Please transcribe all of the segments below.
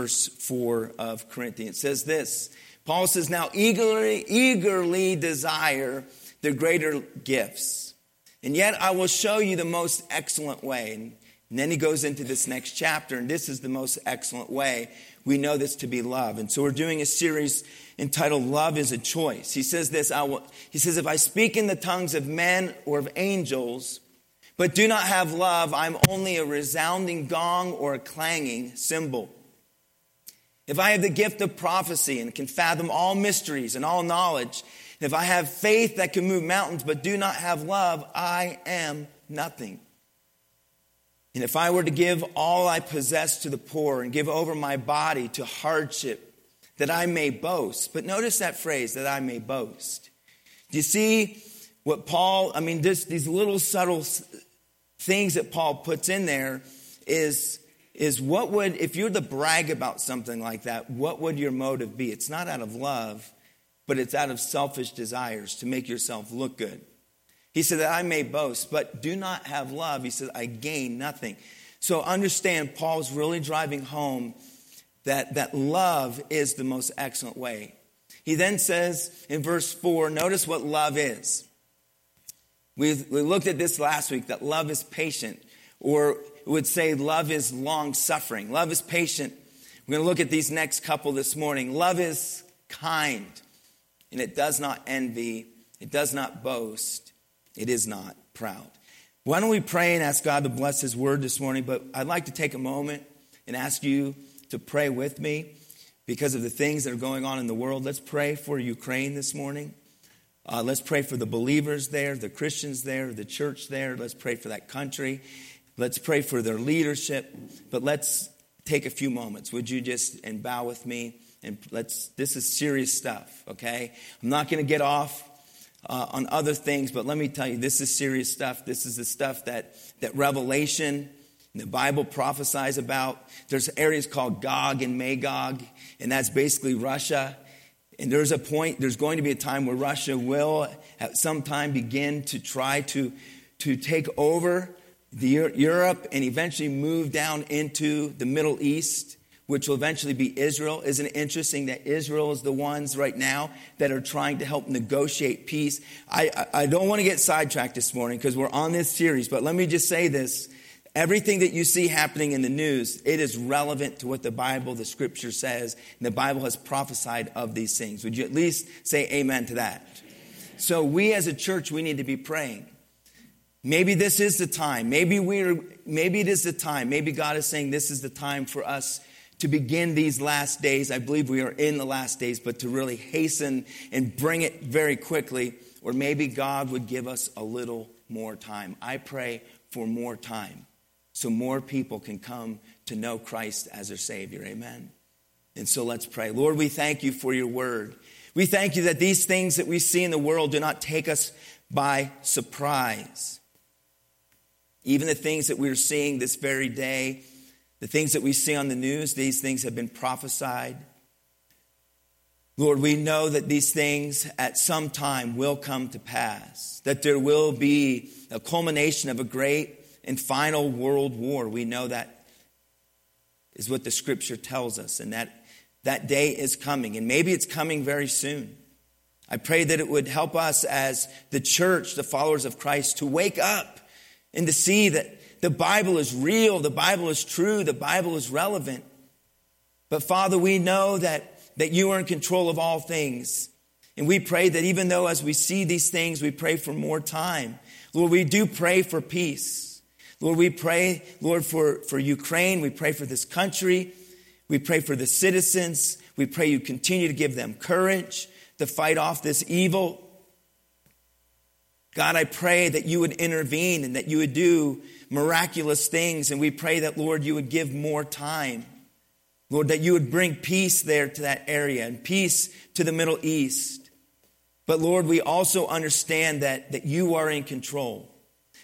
verse 4 of Corinthians. Says this Paul says, Now eagerly, eagerly desire the greater gifts. And yet I will show you the most excellent way. And, and then he goes into this next chapter, and this is the most excellent way. We know this to be love. And so we're doing a series entitled Love is a Choice. He says this I will, He says, If I speak in the tongues of men or of angels, but do not have love, I'm only a resounding gong or a clanging cymbal. If I have the gift of prophecy and can fathom all mysteries and all knowledge, if I have faith that can move mountains but do not have love, I am nothing. And if I were to give all I possess to the poor and give over my body to hardship, that I may boast. But notice that phrase, that I may boast. Do you see what Paul, I mean, this, these little subtle things that Paul puts in there is, is what would, if you're to brag about something like that, what would your motive be? It's not out of love, but it's out of selfish desires to make yourself look good. He said that I may boast, but do not have love. He said, I gain nothing. So understand, Paul's really driving home that, that love is the most excellent way. He then says in verse 4, notice what love is. We, we looked at this last week that love is patient, or would say love is long suffering. Love is patient. We're going to look at these next couple this morning. Love is kind, and it does not envy, it does not boast, it is not proud. Why don't we pray and ask God to bless His word this morning? But I'd like to take a moment and ask you to pray with me because of the things that are going on in the world. Let's pray for Ukraine this morning. Uh, let's pray for the believers there, the Christians there, the church there. Let's pray for that country. Let's pray for their leadership. But let's take a few moments. Would you just and bow with me? And let's, this is serious stuff, okay? I'm not going to get off uh, on other things, but let me tell you, this is serious stuff. This is the stuff that, that Revelation, and the Bible prophesies about. There's areas called Gog and Magog, and that's basically Russia. And there's a point, there's going to be a time where Russia will at some time begin to try to, to take over the, Europe and eventually move down into the Middle East which will eventually be Israel. Isn't it interesting that Israel is the ones right now that are trying to help negotiate peace? I, I, don't want to get sidetracked this morning because we're on this series, but let me just say this. Everything that you see happening in the news, it is relevant to what the Bible, the scripture says, and the Bible has prophesied of these things. Would you at least say amen to that? So we as a church, we need to be praying. Maybe this is the time. Maybe we're, maybe it is the time. Maybe God is saying this is the time for us to begin these last days. I believe we are in the last days, but to really hasten and bring it very quickly, or maybe God would give us a little more time. I pray for more time so more people can come to know Christ as their Savior. Amen. And so let's pray. Lord, we thank you for your word. We thank you that these things that we see in the world do not take us by surprise. Even the things that we're seeing this very day the things that we see on the news, these things have been prophesied. Lord, we know that these things at some time will come to pass, that there will be a culmination of a great and final world war. We know that is what the scripture tells us, and that that day is coming, and maybe it's coming very soon. I pray that it would help us as the church, the followers of Christ, to wake up and to see that the Bible is real, the Bible is true, the Bible is relevant. But Father, we know that, that you are in control of all things. And we pray that even though as we see these things, we pray for more time. Lord, we do pray for peace. Lord, we pray, Lord, for, for Ukraine. We pray for this country. We pray for the citizens. We pray you continue to give them courage to fight off this evil. God, I pray that you would intervene and that you would do miraculous things. And we pray that, Lord, you would give more time. Lord, that you would bring peace there to that area and peace to the Middle East. But Lord, we also understand that, that you are in control.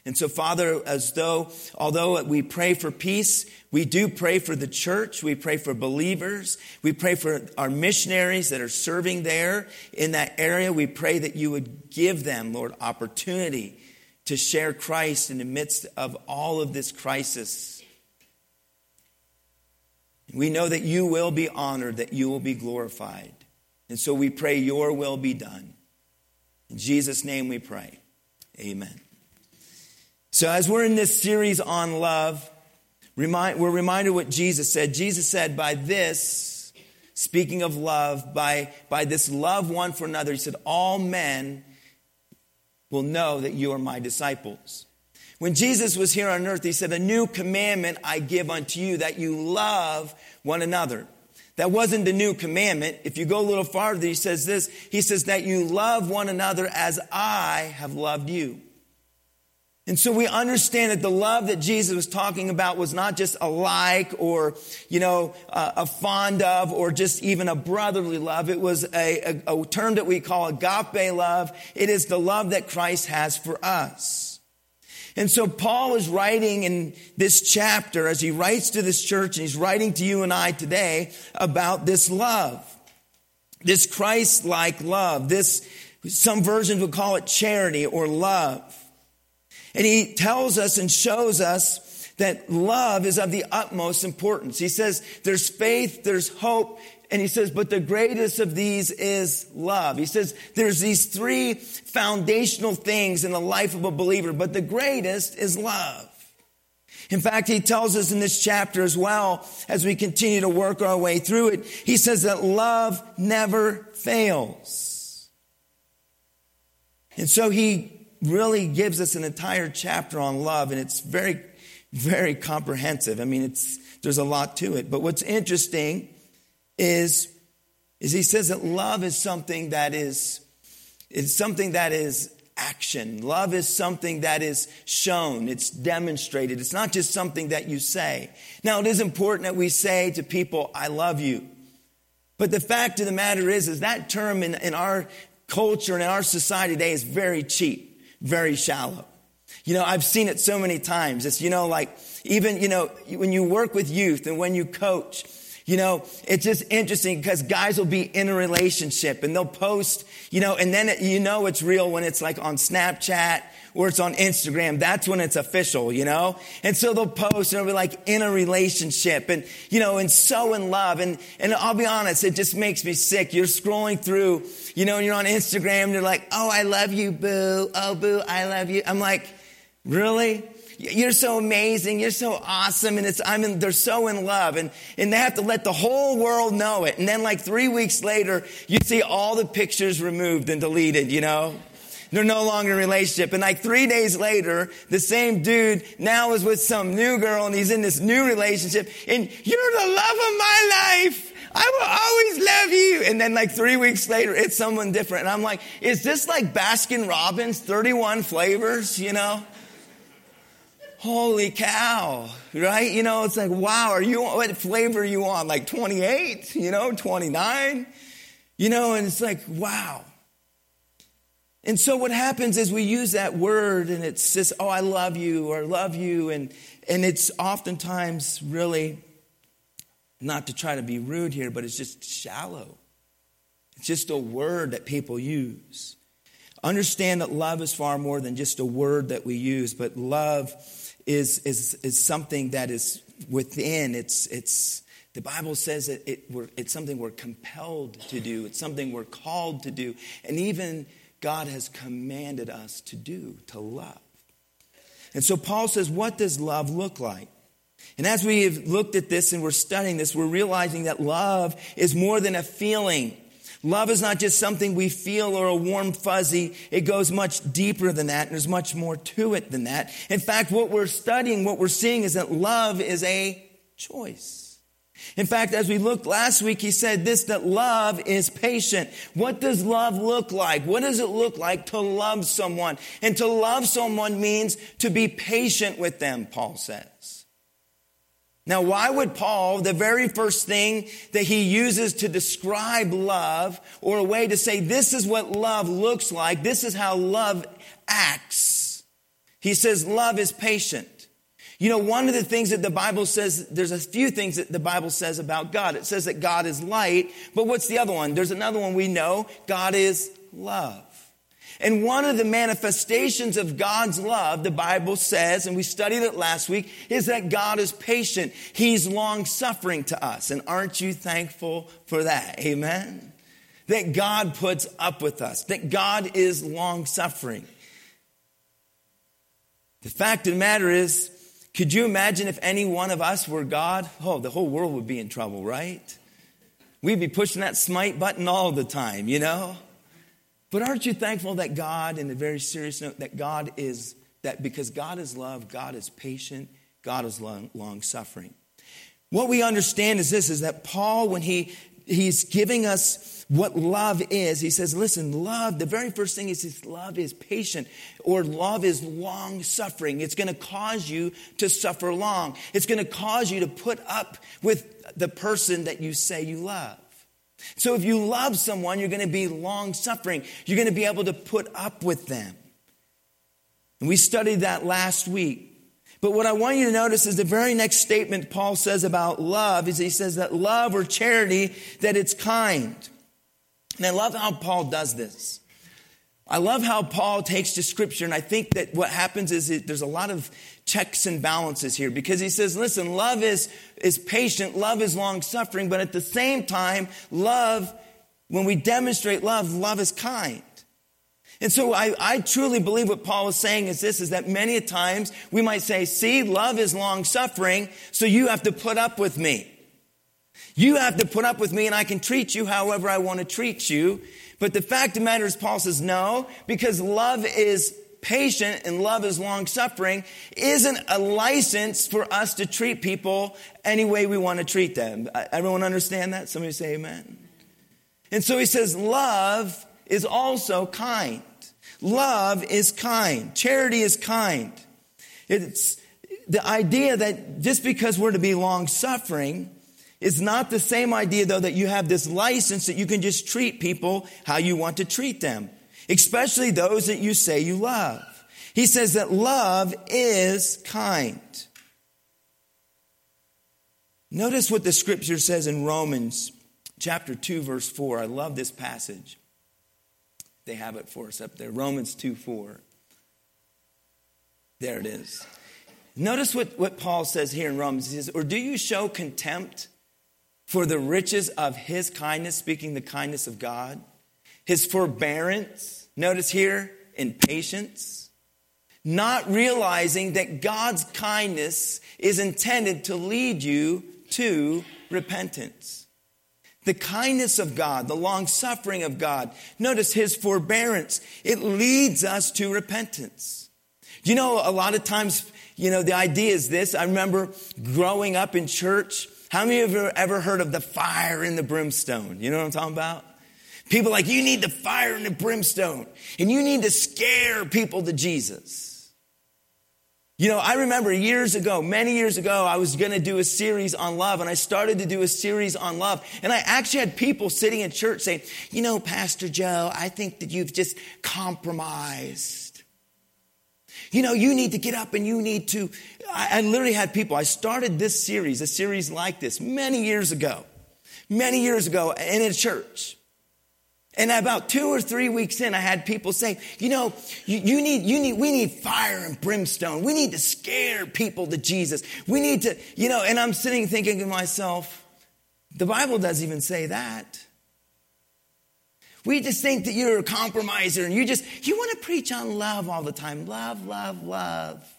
And so, Father, as though, although we pray for peace, we do pray for the church. We pray for believers. We pray for our missionaries that are serving there in that area. We pray that you would give them, Lord, opportunity to share Christ in the midst of all of this crisis. We know that you will be honored, that you will be glorified. And so we pray your will be done. In Jesus' name we pray. Amen. So as we're in this series on love, remind, we're reminded what Jesus said. Jesus said, by this, speaking of love, by, by this love one for another, he said, all men will know that you are my disciples. When Jesus was here on earth, he said, A new commandment I give unto you, that you love one another. That wasn't the new commandment. If you go a little farther, he says this He says, That you love one another as I have loved you. And so we understand that the love that Jesus was talking about was not just a like or, you know, a, a fond of or just even a brotherly love. It was a, a, a term that we call agape love. It is the love that Christ has for us. And so Paul is writing in this chapter as he writes to this church and he's writing to you and I today about this love. This Christ-like love. This, some versions would call it charity or love. And he tells us and shows us that love is of the utmost importance. He says there's faith, there's hope, and he says, but the greatest of these is love. He says there's these three foundational things in the life of a believer, but the greatest is love. In fact, he tells us in this chapter as well, as we continue to work our way through it, he says that love never fails. And so he really gives us an entire chapter on love, and it's very, very comprehensive. I mean, it's, there's a lot to it. But what's interesting is, is he says that love is something that is, is something that is action. Love is something that is shown. It's demonstrated. It's not just something that you say. Now, it is important that we say to people, I love you. But the fact of the matter is, is that term in, in our culture and in our society today is very cheap, very shallow. You know, I've seen it so many times. It's, you know, like even, you know, when you work with youth and when you coach, you know, it's just interesting because guys will be in a relationship and they'll post, you know, and then it, you know it's real when it's like on Snapchat or it's on Instagram. That's when it's official, you know? And so they'll post and they'll be like in a relationship and, you know, and so in love. And, and I'll be honest, it just makes me sick. You're scrolling through, you know, and you're on Instagram and you're like, oh, I love you, boo. Oh, boo, I love you. I'm like, really? you're so amazing. You're so awesome. And it's, I mean, they're so in love and, and they have to let the whole world know it. And then like three weeks later, you see all the pictures removed and deleted, you know? They're no longer in relationship. And like three days later, the same dude now is with some new girl and he's in this new relationship and you're the love of my life. I will always love you. And then like three weeks later, it's someone different. And I'm like, is this like Baskin Robbins, 31 flavors, you know? holy cow, right? You know, it's like, wow, are you, what flavor are you on? Like 28, you know, 29? You know, and it's like, wow. And so what happens is we use that word and it's just, oh, I love you or love you. And, and it's oftentimes really not to try to be rude here, but it's just shallow. It's just a word that people use. Understand that love is far more than just a word that we use, but love is, is, is something that is within. It's, it's, the Bible says that it, it's something we're compelled to do, it's something we're called to do, and even God has commanded us to do, to love. And so Paul says, What does love look like? And as we have looked at this and we're studying this, we're realizing that love is more than a feeling. Love is not just something we feel or a warm fuzzy. It goes much deeper than that, and there's much more to it than that. In fact, what we're studying, what we're seeing is that love is a choice. In fact, as we looked last week, he said this, that love is patient. What does love look like? What does it look like to love someone? And to love someone means to be patient with them, Paul says. Now, why would Paul, the very first thing that he uses to describe love, or a way to say this is what love looks like, this is how love acts, he says love is patient. You know, one of the things that the Bible says, there's a few things that the Bible says about God. It says that God is light, but what's the other one? There's another one we know God is love. And one of the manifestations of God's love, the Bible says, and we studied it last week, is that God is patient. He's long suffering to us. And aren't you thankful for that? Amen? That God puts up with us, that God is long suffering. The fact of the matter is, could you imagine if any one of us were God? Oh, the whole world would be in trouble, right? We'd be pushing that smite button all the time, you know? But aren't you thankful that God, in a very serious note, that God is, that because God is love, God is patient, God is long, long suffering. What we understand is this, is that Paul, when he, he's giving us what love is, he says, listen, love, the very first thing is says, love is patient or love is long suffering. It's going to cause you to suffer long. It's going to cause you to put up with the person that you say you love. So if you love someone, you're going to be long suffering. You're going to be able to put up with them. And we studied that last week. But what I want you to notice is the very next statement Paul says about love is he says that love or charity, that it's kind. And I love how Paul does this. I love how Paul takes to scripture, and I think that what happens is it, there's a lot of checks and balances here because he says, listen, love is, is patient, love is long suffering, but at the same time, love, when we demonstrate love, love is kind. And so I, I truly believe what Paul is saying is this, is that many times we might say, see, love is long suffering, so you have to put up with me. You have to put up with me and I can treat you however I want to treat you. But the fact of the matter is, Paul says no, because love is patient and love is long suffering isn't a license for us to treat people any way we want to treat them. Everyone understand that? Somebody say amen. And so he says, love is also kind. Love is kind. Charity is kind. It's the idea that just because we're to be long suffering is not the same idea, though, that you have this license that you can just treat people how you want to treat them, especially those that you say you love. He says that love is kind. Notice what the scripture says in Romans chapter 2, verse 4. I love this passage. They have it for us up there. Romans 2 4. There it is. Notice what, what Paul says here in Romans. He says, Or do you show contempt for the riches of his kindness, speaking the kindness of God, his forbearance, notice here, in patience, not realizing that God's kindness is intended to lead you to repentance. The kindness of God, the long suffering of God, notice his forbearance, it leads us to repentance. You know, a lot of times, you know, the idea is this. I remember growing up in church, how many of you ever heard of the fire in the brimstone? You know what I'm talking about? People like, you need the fire in the brimstone and you need to scare people to Jesus. You know, I remember years ago, many years ago, I was going to do a series on love and I started to do a series on love. And I actually had people sitting in church saying, you know, Pastor Joe, I think that you've just compromised you know, you need to get up and you need to. I, I literally had people, I started this series, a series like this, many years ago, many years ago in a church. And about two or three weeks in, I had people say, you know, you, you, need, you need, we need fire and brimstone. We need to scare people to Jesus. We need to, you know, and I'm sitting thinking to myself, the Bible doesn't even say that. We just think that you're a compromiser and you just, you want to preach on love all the time. Love, love, love.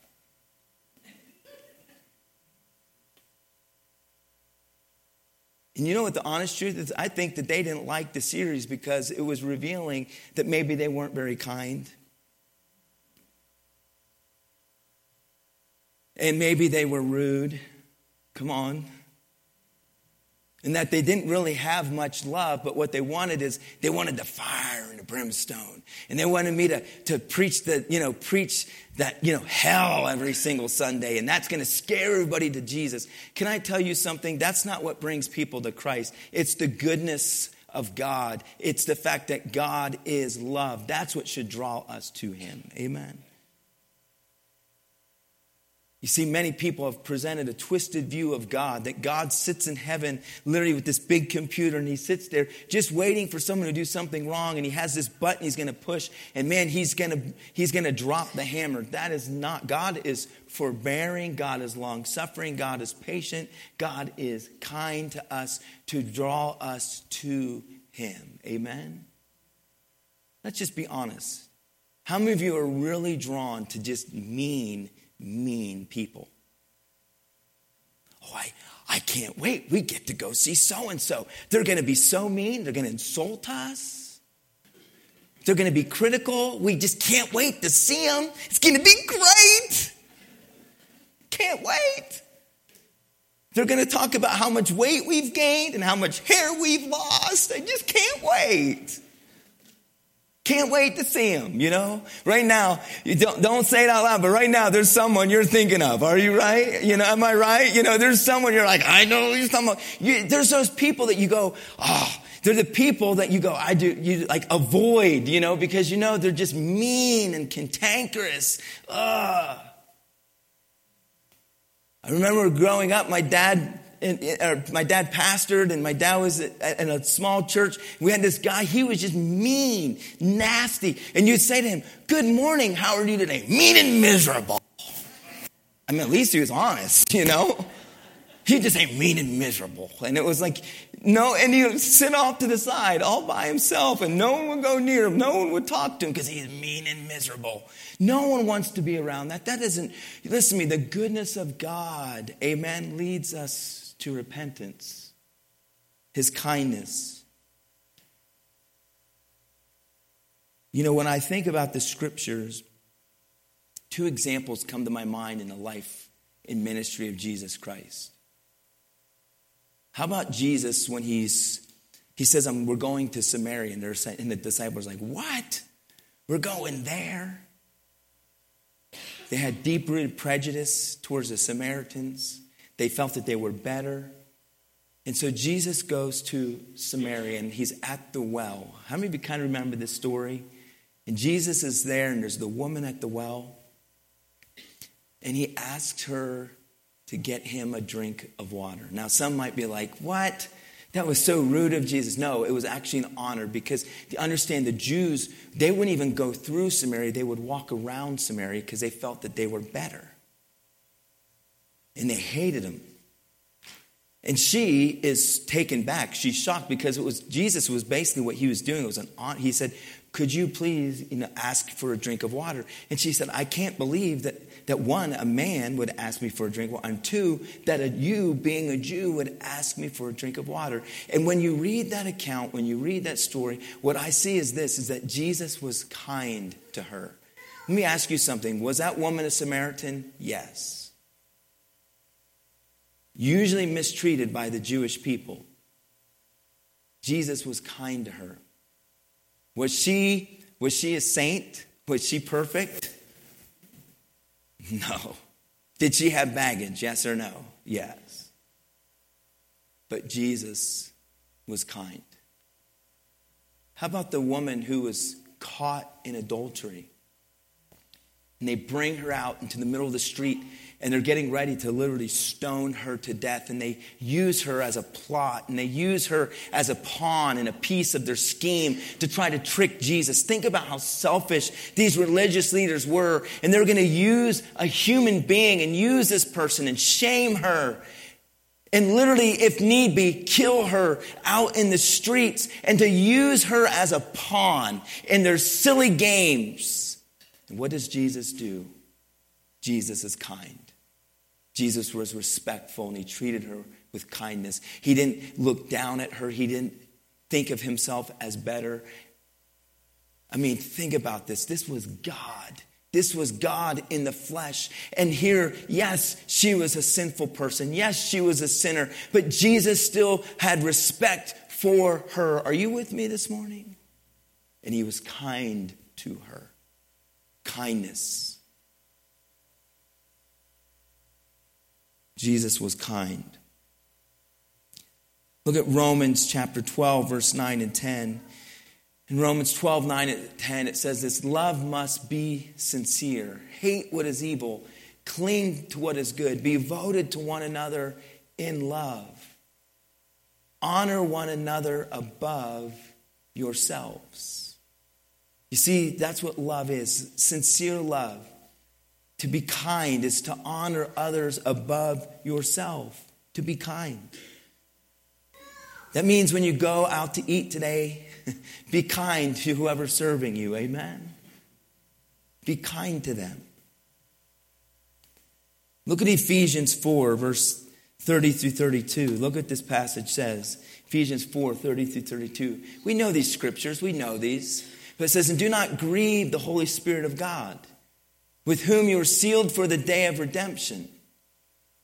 And you know what the honest truth is? I think that they didn't like the series because it was revealing that maybe they weren't very kind. And maybe they were rude. Come on and that they didn't really have much love, but what they wanted is they wanted the fire and the brimstone. And they wanted me to, to preach the, you know, preach that, you know, hell every single Sunday. And that's going to scare everybody to Jesus. Can I tell you something? That's not what brings people to Christ. It's the goodness of God. It's the fact that God is love. That's what should draw us to him. Amen. You see, many people have presented a twisted view of God that God sits in heaven literally with this big computer and he sits there just waiting for someone to do something wrong and he has this button he's going to push and man, he's going to, he's going to drop the hammer. That is not, God is forbearing, God is long suffering, God is patient, God is kind to us to draw us to him. Amen? Let's just be honest. How many of you are really drawn to just mean, mean people. Oh, I, I can't wait. We get to go see so and so. They're going to be so mean. They're going to insult us. They're going to be critical. We just can't wait to see them. It's going to be great. Can't wait. They're going to talk about how much weight we've gained and how much hair we've lost. I just can't wait. Can't wait to see him, you know? Right now, you don't, don't say it out loud, but right now there's someone you're thinking of. Are you right? You know, am I right? You know, there's someone you're like, I know you're talking. You, there's those people that you go, oh, they're the people that you go, I do, you like avoid, you know, because you know they're just mean and cantankerous. Ugh. I remember growing up, my dad and, my dad pastored and my dad was in a small church. We had this guy, he was just mean, nasty. And you'd say to him, Good morning, how are you today? Mean and miserable. I mean, at least he was honest, you know? He'd just say mean and miserable. And it was like, no, and he would sit off to the side all by himself, and no one would go near him. No one would talk to him because he's mean and miserable. No one wants to be around that. That isn't, listen to me, the goodness of God, amen, leads us to repentance, his kindness. You know, when I think about the scriptures, two examples come to my mind in the life and ministry of Jesus Christ. How about Jesus when he's he says, We're going to Samaria, and, and the disciples are like, What? We're going there? They had deep rooted prejudice towards the Samaritans. They felt that they were better. And so Jesus goes to Samaria and he's at the well. How many of you kind of remember this story? And Jesus is there and there's the woman at the well. And he asks her to get him a drink of water. Now, some might be like, What? That was so rude of Jesus. No, it was actually an honor because to understand the Jews, they wouldn't even go through Samaria, they would walk around Samaria because they felt that they were better and they hated him. And she is taken back. She's shocked because it was Jesus was basically what he was doing. It was an on. He said, "Could you please, you know, ask for a drink of water?" And she said, "I can't believe that that one, a man would ask me for a drink of water, and two, that a you, being a Jew, would ask me for a drink of water." And when you read that account, when you read that story, what I see is this: is that Jesus was kind to her. Let me ask you something. Was that woman a Samaritan? Yes usually mistreated by the Jewish people. Jesus was kind to her. Was she, was she a saint? Was she perfect? No. Did she have baggage? Yes or no? Yes. But Jesus was kind. How about the woman who was caught in adultery? And they bring her out into the middle of the street and they're getting ready to literally stone her to death. And they use her as a plot and they use her as a pawn and a piece of their scheme to try to trick Jesus. Think about how selfish these religious leaders were. And they're going to use a human being and use this person and shame her. And literally, if need be, kill her out in the streets and to use her as a pawn in their silly games. And what does Jesus do? Jesus is kind. Jesus was respectful and he treated her with kindness. He didn't look down at her, he didn't think of himself as better. I mean, think about this. This was God. This was God in the flesh. And here, yes, she was a sinful person. Yes, she was a sinner. But Jesus still had respect for her. Are you with me this morning? And he was kind to her. Kindness. Jesus was kind. Look at Romans chapter 12, verse 9 and 10. In Romans 12, 9 and 10, it says this Love must be sincere. Hate what is evil. Cling to what is good. Be devoted to one another in love. Honor one another above yourselves. You see, that's what love is sincere love. To be kind is to honor others above yourself, to be kind. That means when you go out to eat today, be kind to whoever's serving you. Amen. Be kind to them. Look at Ephesians 4, verse 30 through 32. Look what this passage says. Ephesians 4, 30 through 32. We know these scriptures, we know these. But it says, And do not grieve the Holy Spirit of God, with whom you are sealed for the day of redemption.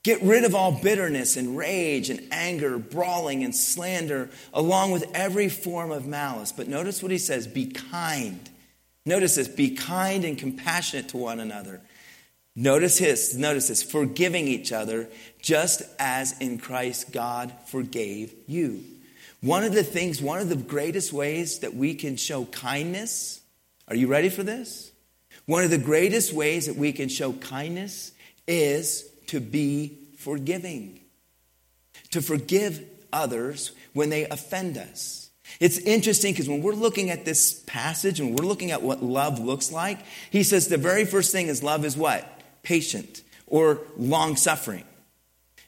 Get rid of all bitterness and rage and anger, brawling and slander, along with every form of malice. But notice what he says be kind. Notice this be kind and compassionate to one another. Notice his, notice this, forgiving each other just as in Christ God forgave you. One of the things, one of the greatest ways that we can show kindness, are you ready for this? One of the greatest ways that we can show kindness is to be forgiving, to forgive others when they offend us. It's interesting because when we're looking at this passage and we're looking at what love looks like, he says the very first thing is love is what? Patient or long suffering.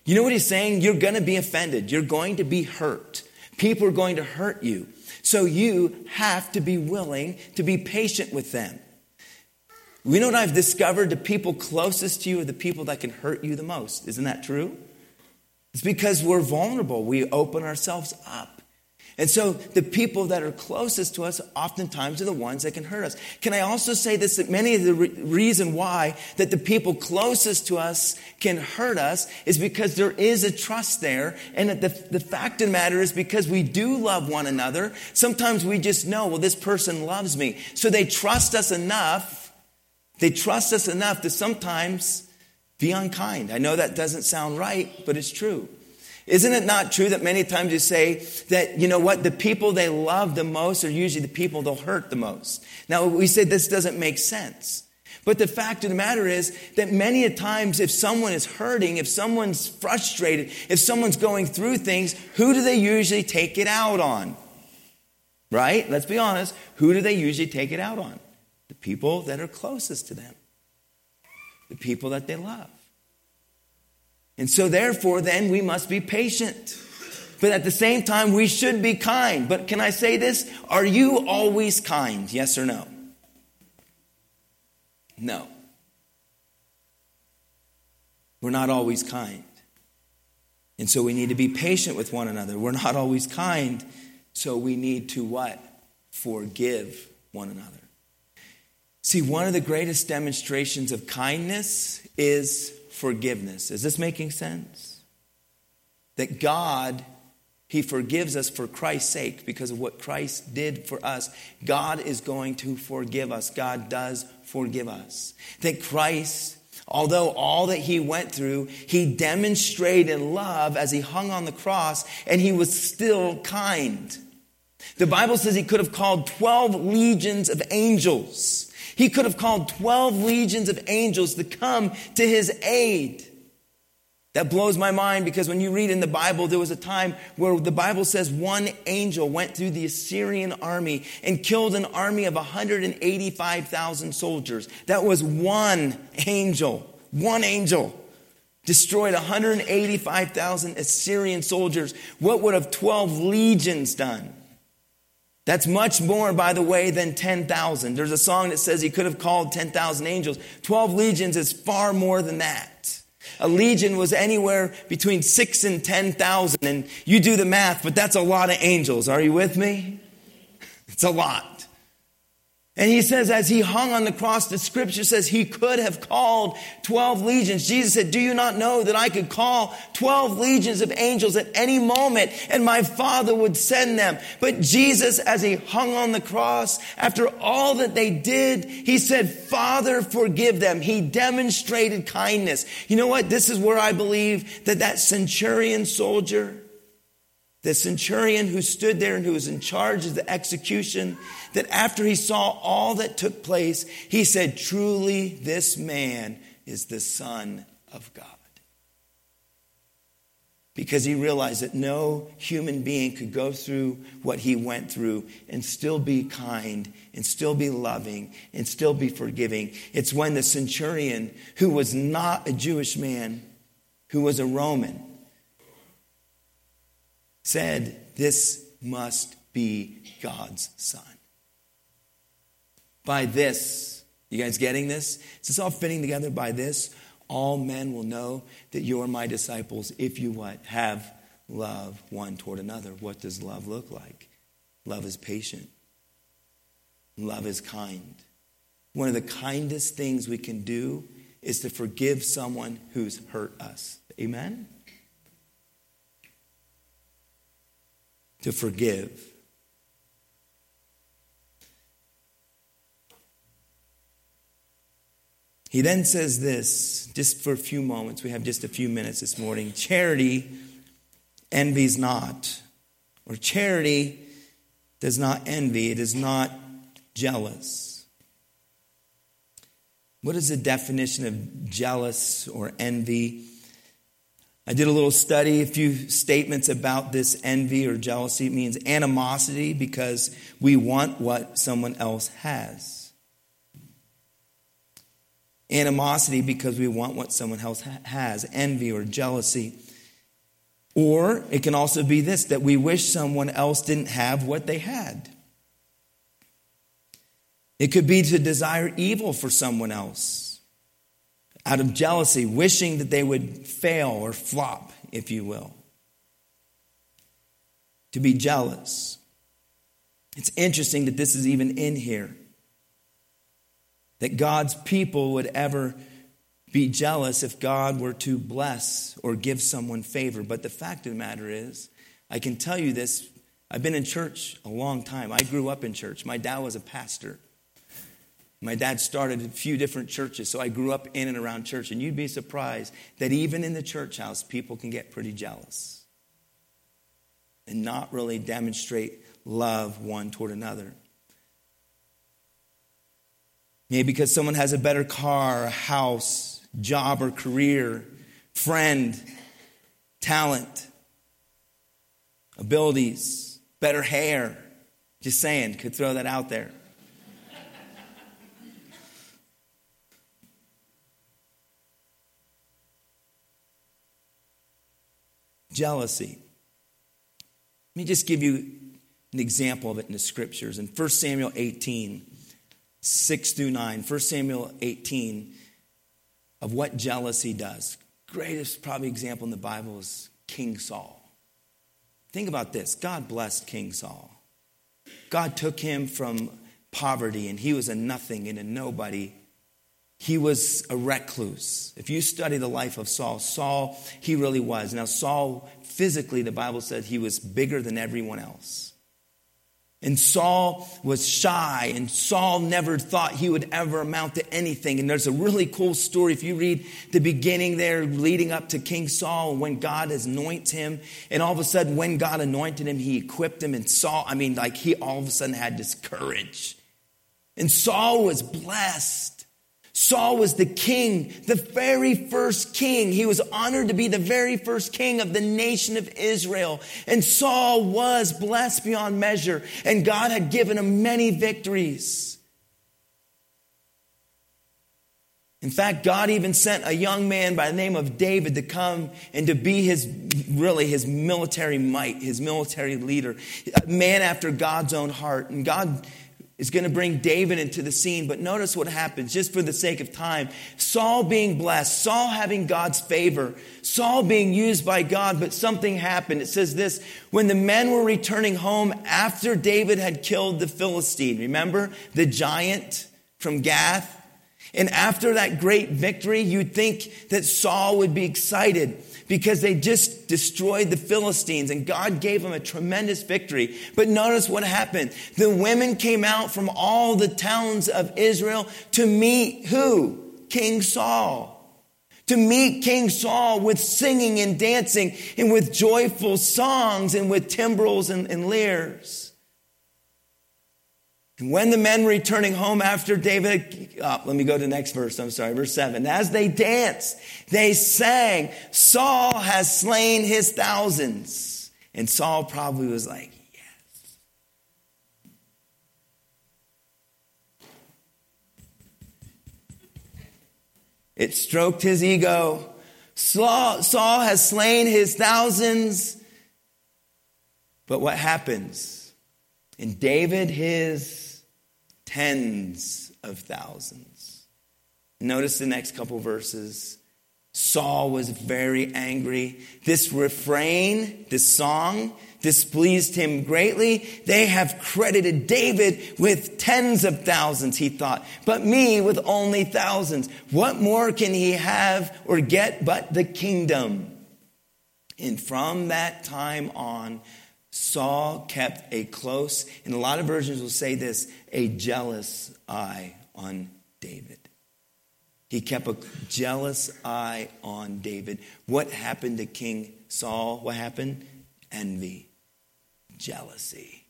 You know what he's saying? You're going to be offended. You're going to be hurt. People are going to hurt you. So you have to be willing to be patient with them. We know what I've discovered? The people closest to you are the people that can hurt you the most. Isn't that true? It's because we're vulnerable. We open ourselves up. And so the people that are closest to us oftentimes are the ones that can hurt us. Can I also say this that many of the re- reason why that the people closest to us can hurt us is because there is a trust there. And that the, the fact of the matter is because we do love one another, sometimes we just know, well, this person loves me. So they trust us enough they trust us enough to sometimes be unkind. I know that doesn't sound right, but it's true. Isn't it not true that many times you say that, you know what, the people they love the most are usually the people they'll hurt the most? Now, we say this doesn't make sense. But the fact of the matter is that many a times if someone is hurting, if someone's frustrated, if someone's going through things, who do they usually take it out on? Right? Let's be honest. Who do they usually take it out on? People that are closest to them, the people that they love. And so, therefore, then we must be patient. But at the same time, we should be kind. But can I say this? Are you always kind? Yes or no? No. We're not always kind. And so we need to be patient with one another. We're not always kind, so we need to what? Forgive one another. See, one of the greatest demonstrations of kindness is forgiveness. Is this making sense? That God, He forgives us for Christ's sake because of what Christ did for us. God is going to forgive us. God does forgive us. That Christ, although all that He went through, He demonstrated love as He hung on the cross and He was still kind. The Bible says He could have called 12 legions of angels he could have called 12 legions of angels to come to his aid. That blows my mind because when you read in the Bible, there was a time where the Bible says one angel went through the Assyrian army and killed an army of 185,000 soldiers. That was one angel. One angel destroyed 185,000 Assyrian soldiers. What would have 12 legions done? That's much more, by the way, than 10,000. There's a song that says he could have called 10,000 angels. 12 legions is far more than that. A legion was anywhere between six and 10,000. And you do the math, but that's a lot of angels. Are you with me? It's a lot. And he says, as he hung on the cross, the scripture says he could have called 12 legions. Jesus said, Do you not know that I could call 12 legions of angels at any moment and my Father would send them? But Jesus, as he hung on the cross, after all that they did, he said, Father, forgive them. He demonstrated kindness. You know what? This is where I believe that that centurion soldier, the centurion who stood there and who was in charge of the execution, that after he saw all that took place, he said, Truly, this man is the Son of God. Because he realized that no human being could go through what he went through and still be kind and still be loving and still be forgiving. It's when the centurion, who was not a Jewish man, who was a Roman, said, This must be God's son. By this, you guys getting this? Is this all fitting together? By this, all men will know that you're my disciples if you what? Have love one toward another. What does love look like? Love is patient. Love is kind. One of the kindest things we can do is to forgive someone who's hurt us. Amen? To forgive. He then says this, just for a few moments, we have just a few minutes this morning. Charity envies not, or charity does not envy, it is not jealous. What is the definition of jealous or envy? I did a little study, a few statements about this envy or jealousy. It means animosity because we want what someone else has animosity because we want what someone else has, envy or jealousy. Or it can also be this that we wish someone else didn't have what they had. It could be to desire evil for someone else out of jealousy, wishing that they would fail or flop, if you will. To be jealous. It's interesting that this is even in here that God's people would ever be jealous if God were to bless or give someone favor. But the fact of the matter is, I can tell you this I've been in church a long time. I grew up in church. My dad was a pastor. My dad started a few different churches, so I grew up in and around church. And you'd be surprised that even in the church house, people can get pretty jealous and not really demonstrate love one toward another. Maybe because someone has a better car, a house, job, or career, friend, talent, abilities, better hair. Just saying, could throw that out there. Jealousy. Let me just give you an example of it in the scriptures. In 1 Samuel 18, 6 through 9, 1 Samuel 18, of what jealousy does. Greatest, probably, example in the Bible is King Saul. Think about this God blessed King Saul. God took him from poverty, and he was a nothing and a nobody. He was a recluse. If you study the life of Saul, Saul, he really was. Now, Saul, physically, the Bible said he was bigger than everyone else. And Saul was shy, and Saul never thought he would ever amount to anything. And there's a really cool story if you read the beginning there, leading up to King Saul, when God anoints him. And all of a sudden, when God anointed him, he equipped him. And Saul, I mean, like he all of a sudden had this courage. And Saul was blessed. Saul was the king, the very first king. He was honored to be the very first king of the nation of Israel. And Saul was blessed beyond measure, and God had given him many victories. In fact, God even sent a young man by the name of David to come and to be his, really, his military might, his military leader, a man after God's own heart. And God is going to bring David into the scene. But notice what happens, just for the sake of time. Saul being blessed, Saul having God's favor, Saul being used by God, but something happened. It says this when the men were returning home after David had killed the Philistine, remember the giant from Gath? And after that great victory, you'd think that Saul would be excited because they just destroyed the Philistines and God gave them a tremendous victory. But notice what happened. The women came out from all the towns of Israel to meet who? King Saul. To meet King Saul with singing and dancing and with joyful songs and with timbrels and, and lyres. When the men returning home after David, oh, let me go to the next verse. I'm sorry, verse seven. As they danced, they sang, Saul has slain his thousands. And Saul probably was like, yes. It stroked his ego. Saul, Saul has slain his thousands. But what happens? And David his tens of thousands. Notice the next couple verses. Saul was very angry. This refrain, this song, displeased him greatly. They have credited David with tens of thousands, he thought, but me with only thousands. What more can he have or get but the kingdom? And from that time on, Saul kept a close, and a lot of versions will say this, a jealous eye on David. He kept a jealous eye on David. What happened to King Saul? What happened? Envy, jealousy.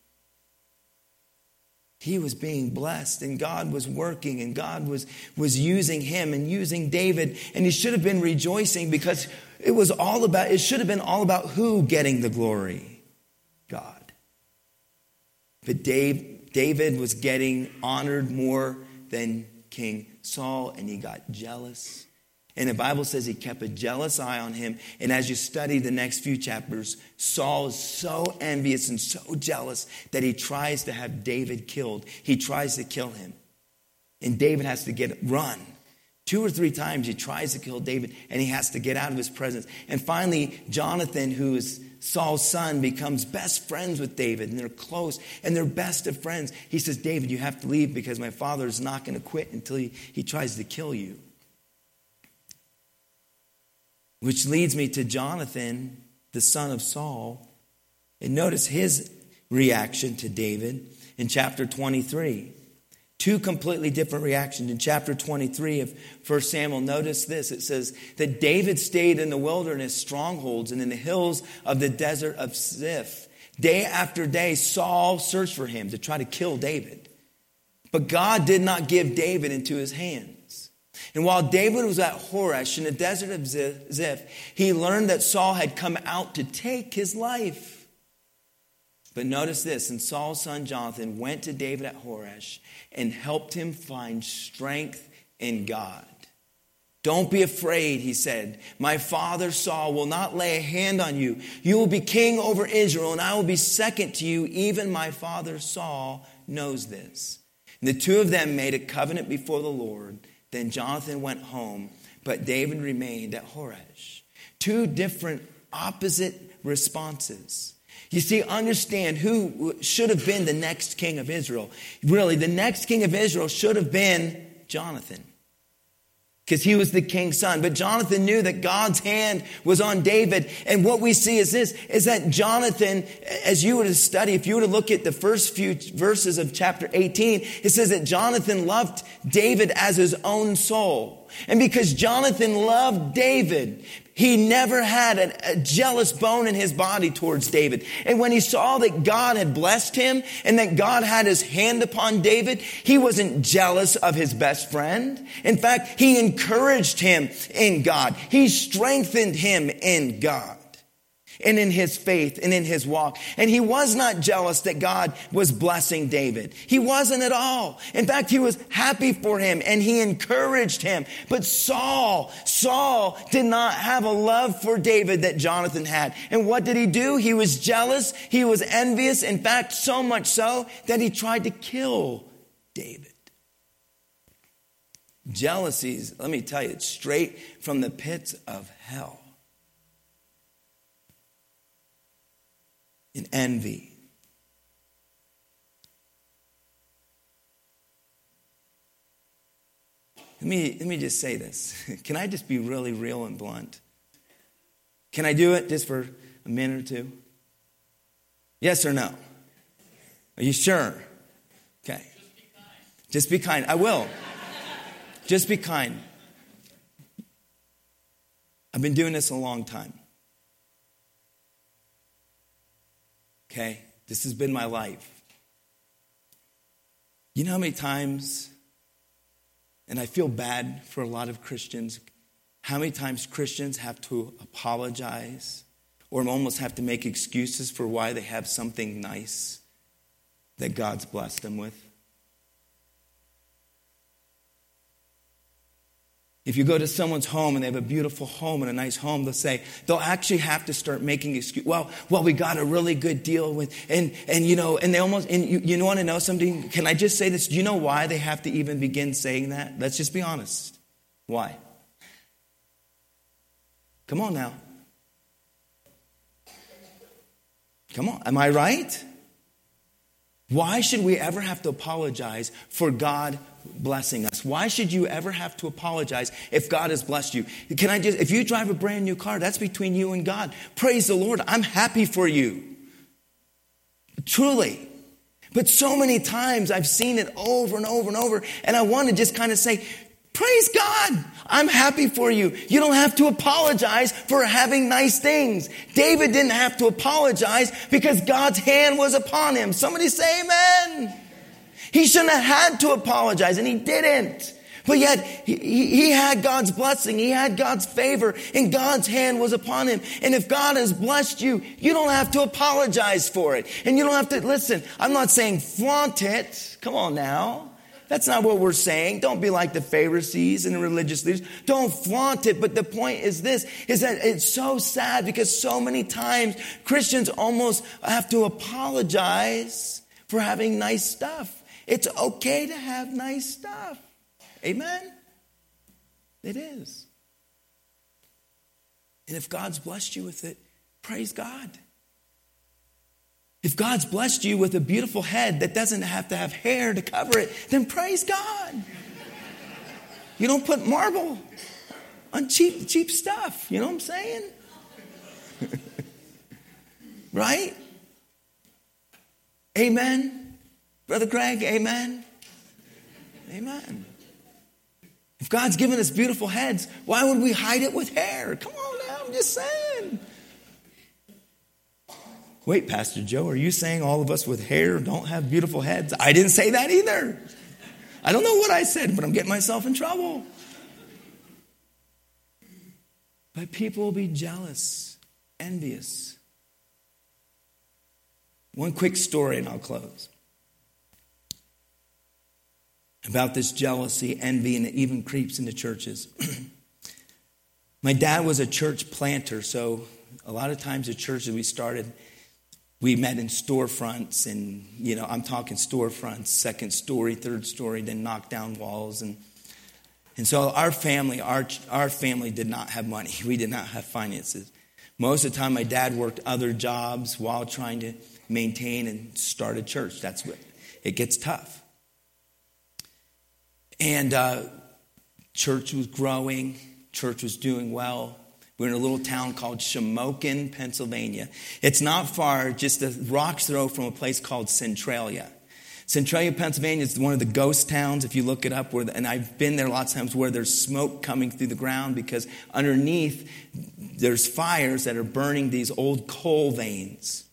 He was being blessed and God was working and God was, was using him and using David. And he should have been rejoicing because it was all about, it should have been all about who getting the glory. But Dave, David was getting honored more than King Saul, and he got jealous. And the Bible says he kept a jealous eye on him. And as you study the next few chapters, Saul is so envious and so jealous that he tries to have David killed. He tries to kill him. And David has to get run. Two or three times he tries to kill David and he has to get out of his presence. And finally, Jonathan, who is Saul's son, becomes best friends with David and they're close and they're best of friends. He says, David, you have to leave because my father is not going to quit until he, he tries to kill you. Which leads me to Jonathan, the son of Saul. And notice his reaction to David in chapter 23. Two completely different reactions. In chapter 23 of 1 Samuel, notice this. It says that David stayed in the wilderness strongholds and in the hills of the desert of Ziph. Day after day, Saul searched for him to try to kill David. But God did not give David into his hands. And while David was at Horesh in the desert of Ziph, he learned that Saul had come out to take his life. But notice this, and Saul's son Jonathan went to David at Horesh and helped him find strength in God. Don't be afraid, he said. My father Saul will not lay a hand on you. You will be king over Israel, and I will be second to you. Even my father Saul knows this. And the two of them made a covenant before the Lord. Then Jonathan went home, but David remained at Horesh. Two different opposite responses. You see, understand who should have been the next king of Israel. Really, the next king of Israel should have been Jonathan because he was the king's son. But Jonathan knew that God's hand was on David. And what we see is this, is that Jonathan, as you were to study, if you were to look at the first few verses of chapter 18, it says that Jonathan loved David as his own soul. And because Jonathan loved David, he never had a, a, jealous bone in his body towards David. And when he saw that God had blessed him and that God had his hand upon David, he wasn't jealous of his best friend. In fact, he encouraged him in God. He strengthened him in God and in his faith and in his walk. And he was not jealous that God was blessing David. He wasn't at all. In fact, he was happy for him and he encouraged him. But Saul, Saul did not have a love for David that Jonathan had. And what did he do? He was jealous. He was envious. In fact, so much so that he tried to kill David. Jealousies, let me tell you, it's straight from the pits of hell. In envy. Let me, let me just say this. Can I just be really real and blunt? Can I do it just for a minute or two? Yes or no? Are you sure? Okay. Just be kind. I will. just be kind. I've been doing this a long time. Okay? This has been my life. You know how many times, and I feel bad for a lot of Christians, how many times Christians have to apologize or almost have to make excuses for why they have something nice that God's blessed them with? If you go to someone's home and they have a beautiful home and a nice home, they'll say, they'll actually have to start making excuses. Well, well, we got a really good deal with, and, and you know, and they almost, and you, you want to know something? Can I just say this? Do you know why they have to even begin saying that? Let's just be honest. Why? Come on now. Come on. Am I right? Why should we ever have to apologize for God blessing us? Why should you ever have to apologize if God has blessed you? Can I just, if you drive a brand new car, that's between you and God. Praise the Lord. I'm happy for you. Truly. But so many times I've seen it over and over and over, and I want to just kind of say, Praise God. I'm happy for you. You don't have to apologize for having nice things. David didn't have to apologize because God's hand was upon him. Somebody say amen. He shouldn't have had to apologize and he didn't. But yet he, he, had God's blessing. He had God's favor and God's hand was upon him. And if God has blessed you, you don't have to apologize for it. And you don't have to, listen, I'm not saying flaunt it. Come on now. That's not what we're saying. Don't be like the Pharisees and the religious leaders. Don't flaunt it. But the point is this, is that it's so sad because so many times Christians almost have to apologize for having nice stuff. It's okay to have nice stuff. Amen? It is. And if God's blessed you with it, praise God. If God's blessed you with a beautiful head that doesn't have to have hair to cover it, then praise God. You don't put marble on cheap, cheap stuff. You know what I'm saying? right? Amen. Brother Craig, amen. Amen. If God's given us beautiful heads, why would we hide it with hair? Come on now, I'm just saying. Wait, Pastor Joe, are you saying all of us with hair don't have beautiful heads? I didn't say that either. I don't know what I said, but I'm getting myself in trouble. But people will be jealous, envious. One quick story and I'll close. About this jealousy, envy, and it even creeps into churches. My dad was a church planter, so a lot of times the churches we started we met in storefronts and you know i'm talking storefronts second story third story then knock down walls. And and so our family our, our family did not have money. We did not have finances. Most of the time my dad worked other jobs while trying to maintain and start a church. That's what it gets tough and uh, church was growing church was doing well we're in a little town called Shamokin, Pennsylvania. It's not far, just a rock's throw from a place called Centralia. Centralia, Pennsylvania is one of the ghost towns, if you look it up, where, and I've been there lots of times where there's smoke coming through the ground because underneath there's fires that are burning these old coal veins.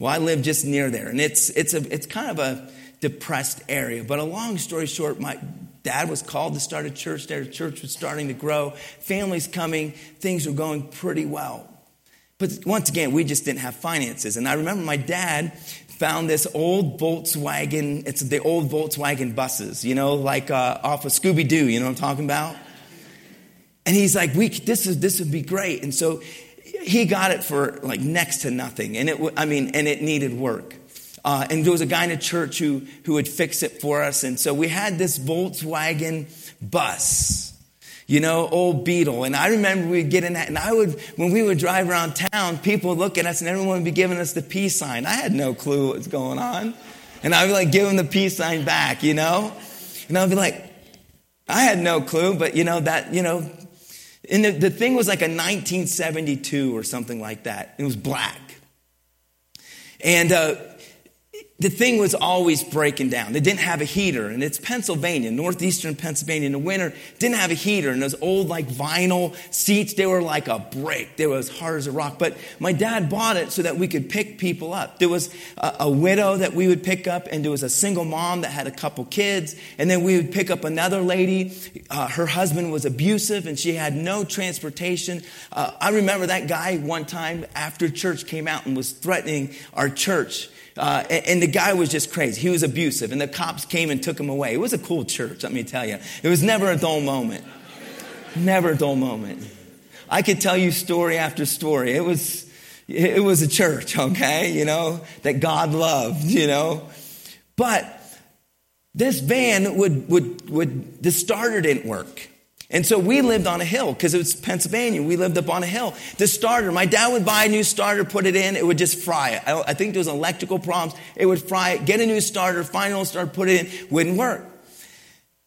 Well, I live just near there, and it's, it's, a, it's kind of a depressed area. But a long story short, my Dad was called to start a church there. The church was starting to grow. Families coming. Things were going pretty well. But once again, we just didn't have finances. And I remember my dad found this old Volkswagen. It's the old Volkswagen buses, you know, like uh, off of Scooby Doo. You know what I'm talking about? And he's like, "We this is this would be great." And so he got it for like next to nothing. And it, I mean, and it needed work. Uh, and there was a guy in a church who, who would fix it for us. And so we had this Volkswagen bus, you know, old Beetle. And I remember we'd get in that, and I would, when we would drive around town, people would look at us and everyone would be giving us the peace sign. I had no clue what was going on. And I would be like give them the peace sign back, you know? And I'd be like, I had no clue, but you know, that, you know, and the, the thing was like a 1972 or something like that. It was black. And uh, the thing was always breaking down. They didn't have a heater, and it's Pennsylvania, northeastern Pennsylvania. In the winter, didn't have a heater, and those old like vinyl seats, they were like a brick. They were as hard as a rock. But my dad bought it so that we could pick people up. There was a, a widow that we would pick up, and there was a single mom that had a couple kids, and then we would pick up another lady. Uh, her husband was abusive, and she had no transportation. Uh, I remember that guy one time after church came out and was threatening our church. Uh, and, and, the guy was just crazy. He was abusive, and the cops came and took him away. It was a cool church, let me tell you. It was never a dull moment. Never a dull moment. I could tell you story after story. It was, it was a church, okay, you know, that God loved, you know. But this van would, would, would, the starter didn't work. And so we lived on a hill because it was Pennsylvania. We lived up on a hill. The starter, my dad would buy a new starter, put it in, it would just fry it. I, I think there was electrical problems. It would fry it, get a new starter, find an old starter, put it in, wouldn't work.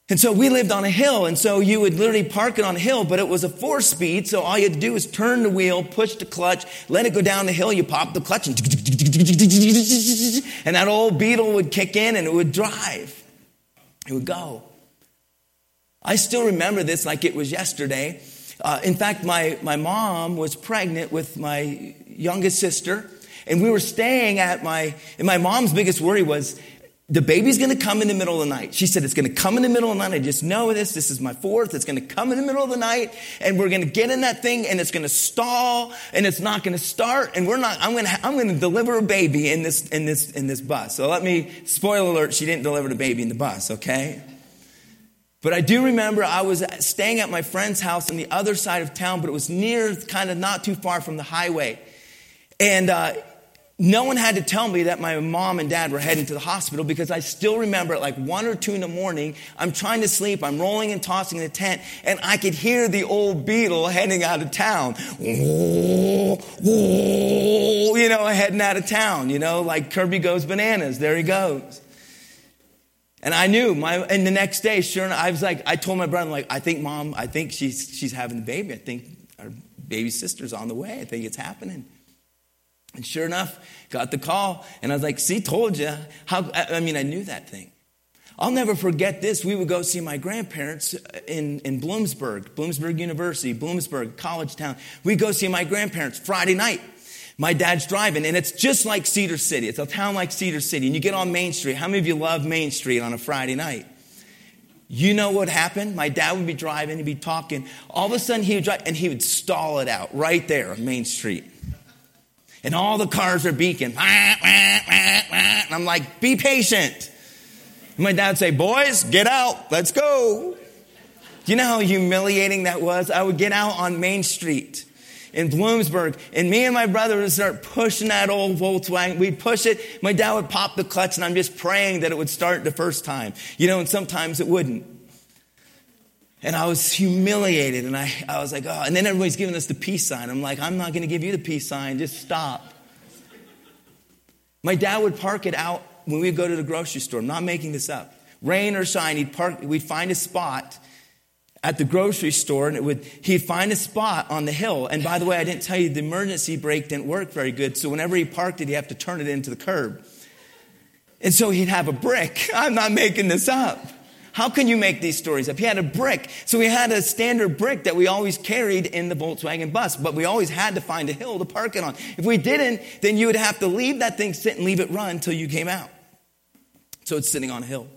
And so we lived on a hill, and so you would literally park it on a hill, but it was a four speed, so all you had to do was turn the wheel, push the clutch, let it go down the hill, you pop the clutch, and, and that old beetle would kick in and it would drive. It would go. I still remember this like it was yesterday. Uh, in fact, my, my mom was pregnant with my youngest sister, and we were staying at my, and my mom's biggest worry was, the baby's gonna come in the middle of the night. She said, it's gonna come in the middle of the night. I just know this. This is my fourth. It's gonna come in the middle of the night, and we're gonna get in that thing, and it's gonna stall, and it's not gonna start, and we're not, I'm gonna, I'm gonna deliver a baby in this, in this, in this bus. So let me, spoiler alert, she didn't deliver the baby in the bus, okay? But I do remember I was staying at my friend's house on the other side of town, but it was near, kind of not too far from the highway. And uh, no one had to tell me that my mom and dad were heading to the hospital because I still remember at like one or two in the morning, I'm trying to sleep, I'm rolling and tossing in the tent, and I could hear the old beetle heading out of town. You know, heading out of town, you know, like Kirby goes bananas. There he goes. And I knew my, and the next day, sure enough, I was like, I told my brother, like, I think mom, I think she's, she's having the baby. I think our baby sister's on the way. I think it's happening. And sure enough, got the call. And I was like, see, told you. How, I mean, I knew that thing. I'll never forget this. We would go see my grandparents in, in Bloomsburg, Bloomsburg University, Bloomsburg, college town. We'd go see my grandparents Friday night. My dad's driving, and it's just like Cedar City. It's a town like Cedar City. And you get on Main Street. How many of you love Main Street on a Friday night? You know what happened? My dad would be driving, he'd be talking. All of a sudden, he would drive, and he would stall it out right there on Main Street. And all the cars are beeping And I'm like, be patient. And my dad would say, boys, get out. Let's go. Do you know how humiliating that was? I would get out on Main Street in Bloomsburg. And me and my brother would start pushing that old Volkswagen. We'd push it. My dad would pop the clutch and I'm just praying that it would start the first time. You know, and sometimes it wouldn't. And I was humiliated and I, I was like, oh, and then everybody's giving us the peace sign. I'm like, I'm not going to give you the peace sign. Just stop. My dad would park it out when we'd go to the grocery store. I'm not making this up. Rain or shine, he'd park, we'd find a spot at the grocery store and it would, he'd find a spot on the hill. And by the way, I didn't tell you the emergency brake didn't work very good. So whenever he parked it, he'd have to turn it into the curb. And so he'd have a brick. I'm not making this up. How can you make these stories up? He had a brick. So we had a standard brick that we always carried in the Volkswagen bus, but we always had to find a hill to park it on. If we didn't, then you would have to leave that thing sit and leave it run until you came out. So it's sitting on a hill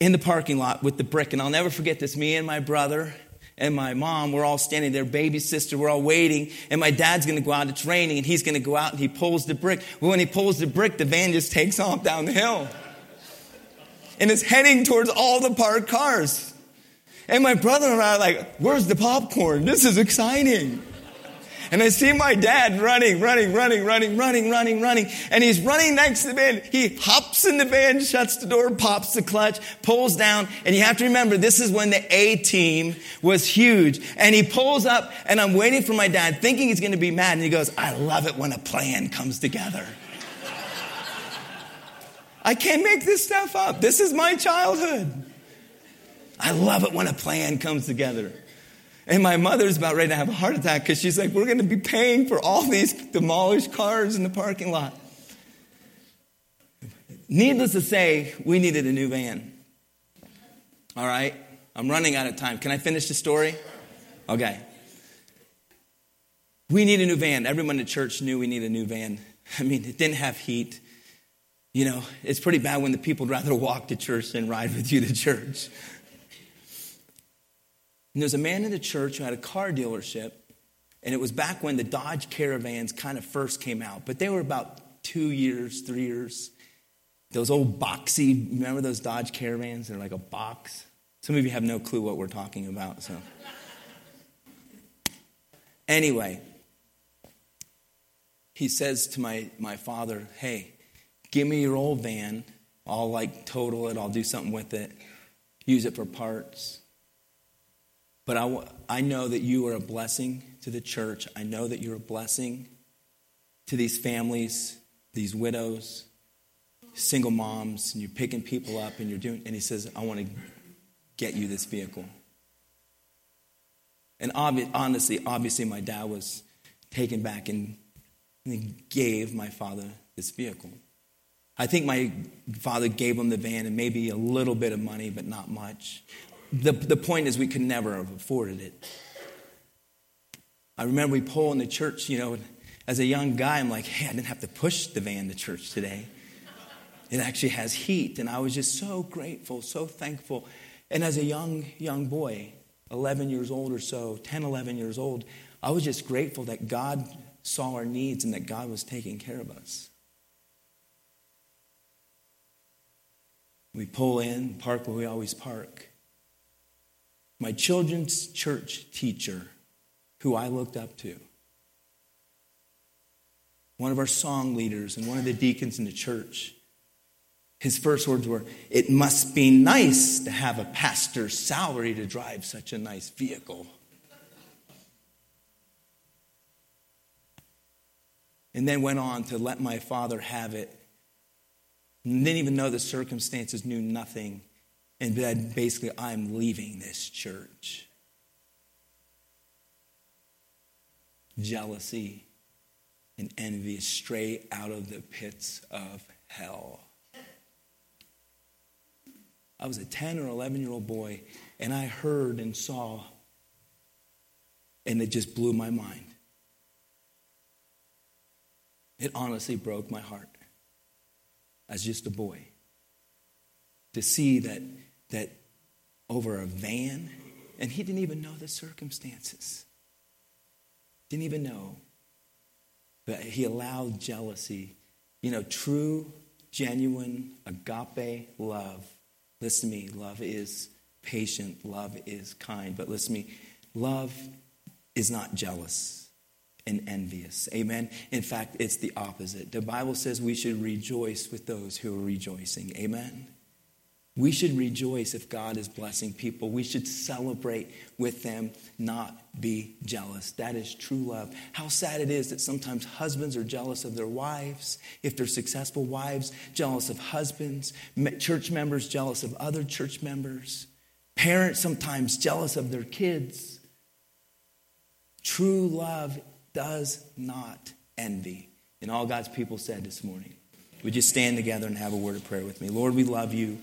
in the parking lot with the brick. And I'll never forget this. Me and my brother and my mom, we're all standing there, baby sister, we're all waiting. And my dad's going to go out. It's raining and he's going to go out and he pulls the brick. Well, when he pulls the brick, the van just takes off down the hill and it's heading towards all the parked cars. And my brother and I are like, where's the popcorn? This is exciting. And I see my dad running, running, running, running, running, running, running. And he's running next to the van. He hops in the van, shuts the door, pops the clutch, pulls down. And you have to remember, this is when the A team was huge. And he pulls up and I'm waiting for my dad thinking he's going to be mad. And he goes, I love it when a plan comes together. I can't make this stuff up. This is my childhood. I love it when a plan comes together. And my mother's about ready to have a heart attack because she's like, we're going to be paying for all these demolished cars in the parking lot. needless to say, we needed a new van. All right? I'm running out of time. Can I finish the story? Okay. We need a new van. Everyone in church knew we need a new van. I mean, it didn't have heat. You know, it's pretty bad when the people would rather walk to church than ride with you to church. And there's a man in the church who had a car dealership, and it was back when the Dodge Caravans kind of first came out, but they were about two years, three years. Those old boxy, remember those Dodge Caravans? They're like a box. Some of you have no clue what we're talking about, so. Anyway, he says to my, my father, Hey, give me your old van. I'll like total it, I'll do something with it, use it for parts. But I, I know that you are a blessing to the church. I know that you're a blessing to these families, these widows, single moms, and you're picking people up and you're doing, and he says, I want to get you this vehicle. And obvi- honestly, obviously, my dad was taken back and, and gave my father this vehicle. I think my father gave him the van and maybe a little bit of money, but not much. The, the point is, we could never have afforded it. I remember we pull in the church, you know, as a young guy, I'm like, hey, I didn't have to push the van to church today. It actually has heat. And I was just so grateful, so thankful. And as a young, young boy, 11 years old or so, 10, 11 years old, I was just grateful that God saw our needs and that God was taking care of us. We pull in, park where we always park. My children's church teacher, who I looked up to, one of our song leaders and one of the deacons in the church, his first words were, It must be nice to have a pastor's salary to drive such a nice vehicle. And then went on to let my father have it. And didn't even know the circumstances, knew nothing. And then basically, I'm leaving this church. Jealousy and envy straight out of the pits of hell. I was a 10 or 11 year old boy, and I heard and saw, and it just blew my mind. It honestly broke my heart as just a boy to see that, that over a van, and he didn't even know the circumstances, didn't even know. But he allowed jealousy, you know, true, genuine, agape love Listen to me. Love is patient. Love is kind. But listen to me. Love is not jealous and envious. Amen. In fact, it's the opposite. The Bible says we should rejoice with those who are rejoicing. Amen. We should rejoice if God is blessing people. We should celebrate with them, not be jealous. That is true love. How sad it is that sometimes husbands are jealous of their wives, if they're successful wives, jealous of husbands, church members jealous of other church members, parents sometimes jealous of their kids. True love does not envy. And all God's people said this morning. Would you stand together and have a word of prayer with me? Lord, we love you.